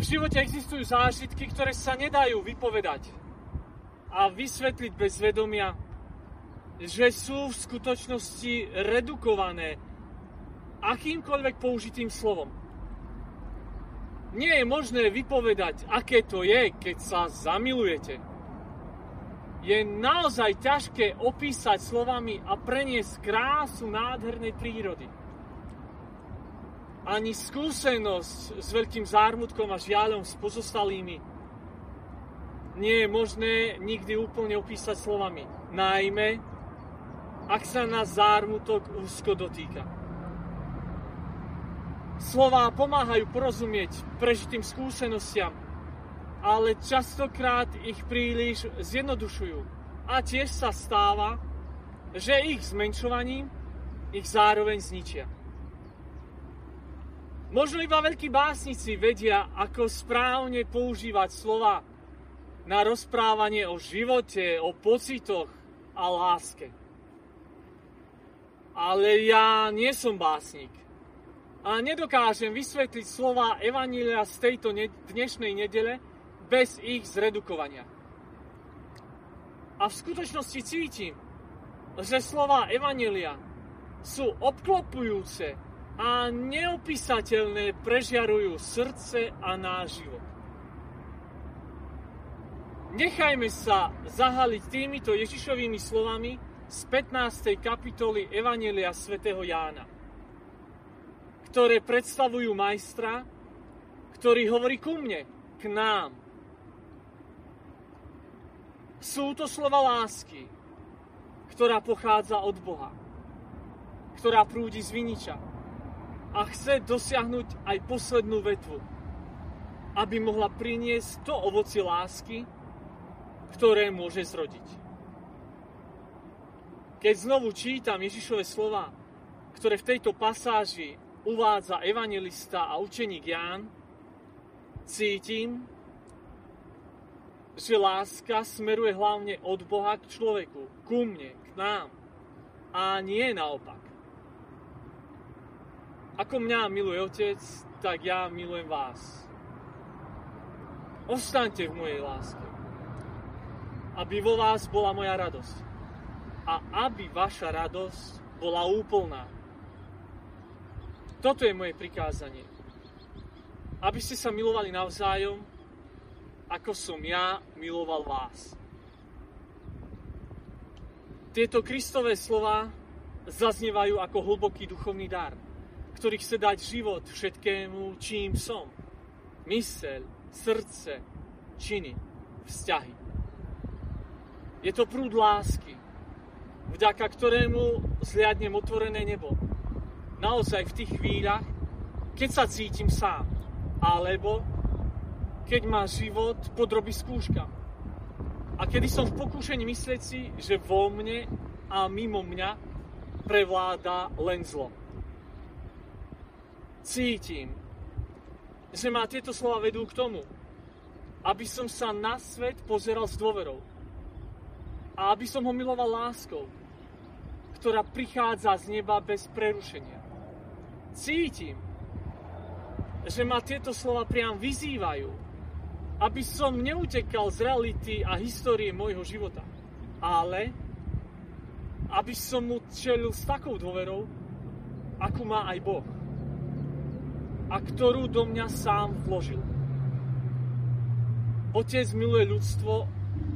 V živote existujú zážitky, ktoré sa nedajú vypovedať a vysvetliť bez vedomia, že sú v skutočnosti redukované akýmkoľvek použitým slovom. Nie je možné vypovedať, aké to je, keď sa zamilujete. Je naozaj ťažké opísať slovami a preniesť krásu nádhernej prírody. Ani skúsenosť s veľkým zármutkom a žiaľom s pozostalými nie je možné nikdy úplne opísať slovami. Najmä ak sa nás zármutok úzko dotýka. Slová pomáhajú porozumieť prežitým skúsenostiam, ale častokrát ich príliš zjednodušujú. A tiež sa stáva, že ich zmenšovaním ich zároveň zničia. Možno iba veľkí básnici vedia, ako správne používať slova na rozprávanie o živote, o pocitoch a láske ale ja nie som básnik. A nedokážem vysvetliť slova Evanília z tejto ne- dnešnej nedele bez ich zredukovania. A v skutočnosti cítim, že slova Evanília sú obklopujúce a neopísateľné prežiarujú srdce a náš život. Nechajme sa zahaliť týmito Ježišovými slovami, z 15. kapitoly Evanelia svätého Jána, ktoré predstavujú majstra, ktorý hovorí ku mne, k nám. Sú to slova lásky, ktorá pochádza od Boha, ktorá prúdi z viniča a chce dosiahnuť aj poslednú vetvu, aby mohla priniesť to ovoci lásky, ktoré môže zrodiť. Keď znovu čítam Ježišove slova, ktoré v tejto pasáži uvádza evangelista a učeník Ján, cítim, že láska smeruje hlavne od Boha k človeku, ku mne, k nám. A nie naopak. Ako mňa miluje Otec, tak ja milujem vás. Ostaňte v mojej láske, aby vo vás bola moja radosť a aby vaša radosť bola úplná. Toto je moje prikázanie. Aby ste sa milovali navzájom, ako som ja miloval vás. Tieto Kristové slova zaznievajú ako hlboký duchovný dar, ktorý chce dať život všetkému, čím som. Myseľ, srdce, činy, vzťahy. Je to prúd lásky, vďaka ktorému zliadnem otvorené nebo. Naozaj v tých chvíľach, keď sa cítim sám, alebo keď ma život podrobí skúškam. A kedy som v pokúšení myslieť si, že vo mne a mimo mňa prevláda len zlo. Cítim, že ma tieto slova vedú k tomu, aby som sa na svet pozeral s dôverou a aby som ho miloval láskou, ktorá prichádza z neba bez prerušenia. Cítim, že ma tieto slova priam vyzývajú, aby som neutekal z reality a histórie môjho života, ale aby som mu čelil s takou dôverou, akú má aj Boh a ktorú do mňa sám vložil. Otec miluje ľudstvo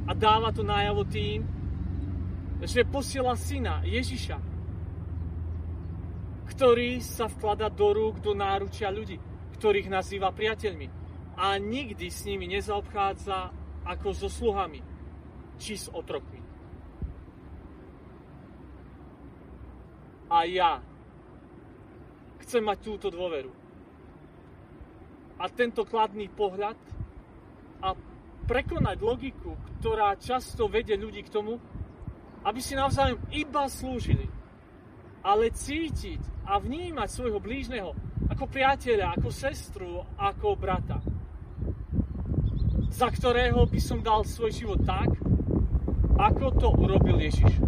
a dáva to najavo tým, že posiela syna Ježiša, ktorý sa vklada do rúk, do náručia ľudí, ktorých nazýva priateľmi a nikdy s nimi nezaobchádza ako so sluhami či s otrokmi. A ja chcem mať túto dôveru. A tento kladný pohľad a prekonať logiku, ktorá často vedie ľudí k tomu, aby si navzájom iba slúžili, ale cítiť a vnímať svojho blížneho ako priateľa, ako sestru, ako brata, za ktorého by som dal svoj život tak, ako to urobil Ježiš.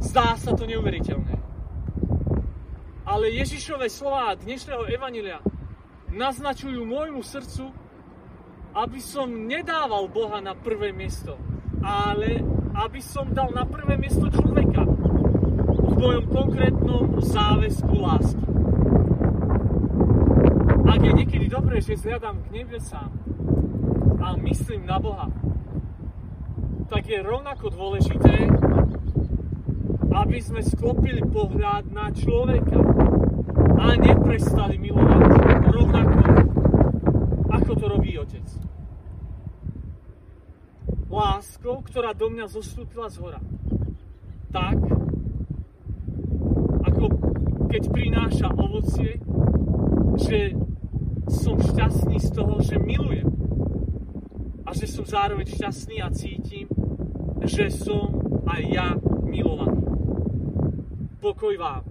Zdá sa to neuveriteľné. Ale Ježišové slova dnešného Evanília naznačujú môjmu srdcu, aby som nedával Boha na prvé miesto, ale aby som dal na prvé miesto človeka v mojom konkrétnom záväzku lásky. Ak je niekedy dobré, že zhľadám k nebesám a myslím na Boha, tak je rovnako dôležité, aby sme sklopili pohľad na človeka a neprestali milovať rovnako, ako to robí Otec. Láskou, ktorá do mňa zostúpila z hora. Tak, ako keď prináša ovocie, že som šťastný z toho, že milujem. A že som zároveň šťastný a cítim, že som aj ja milovaný. 僕は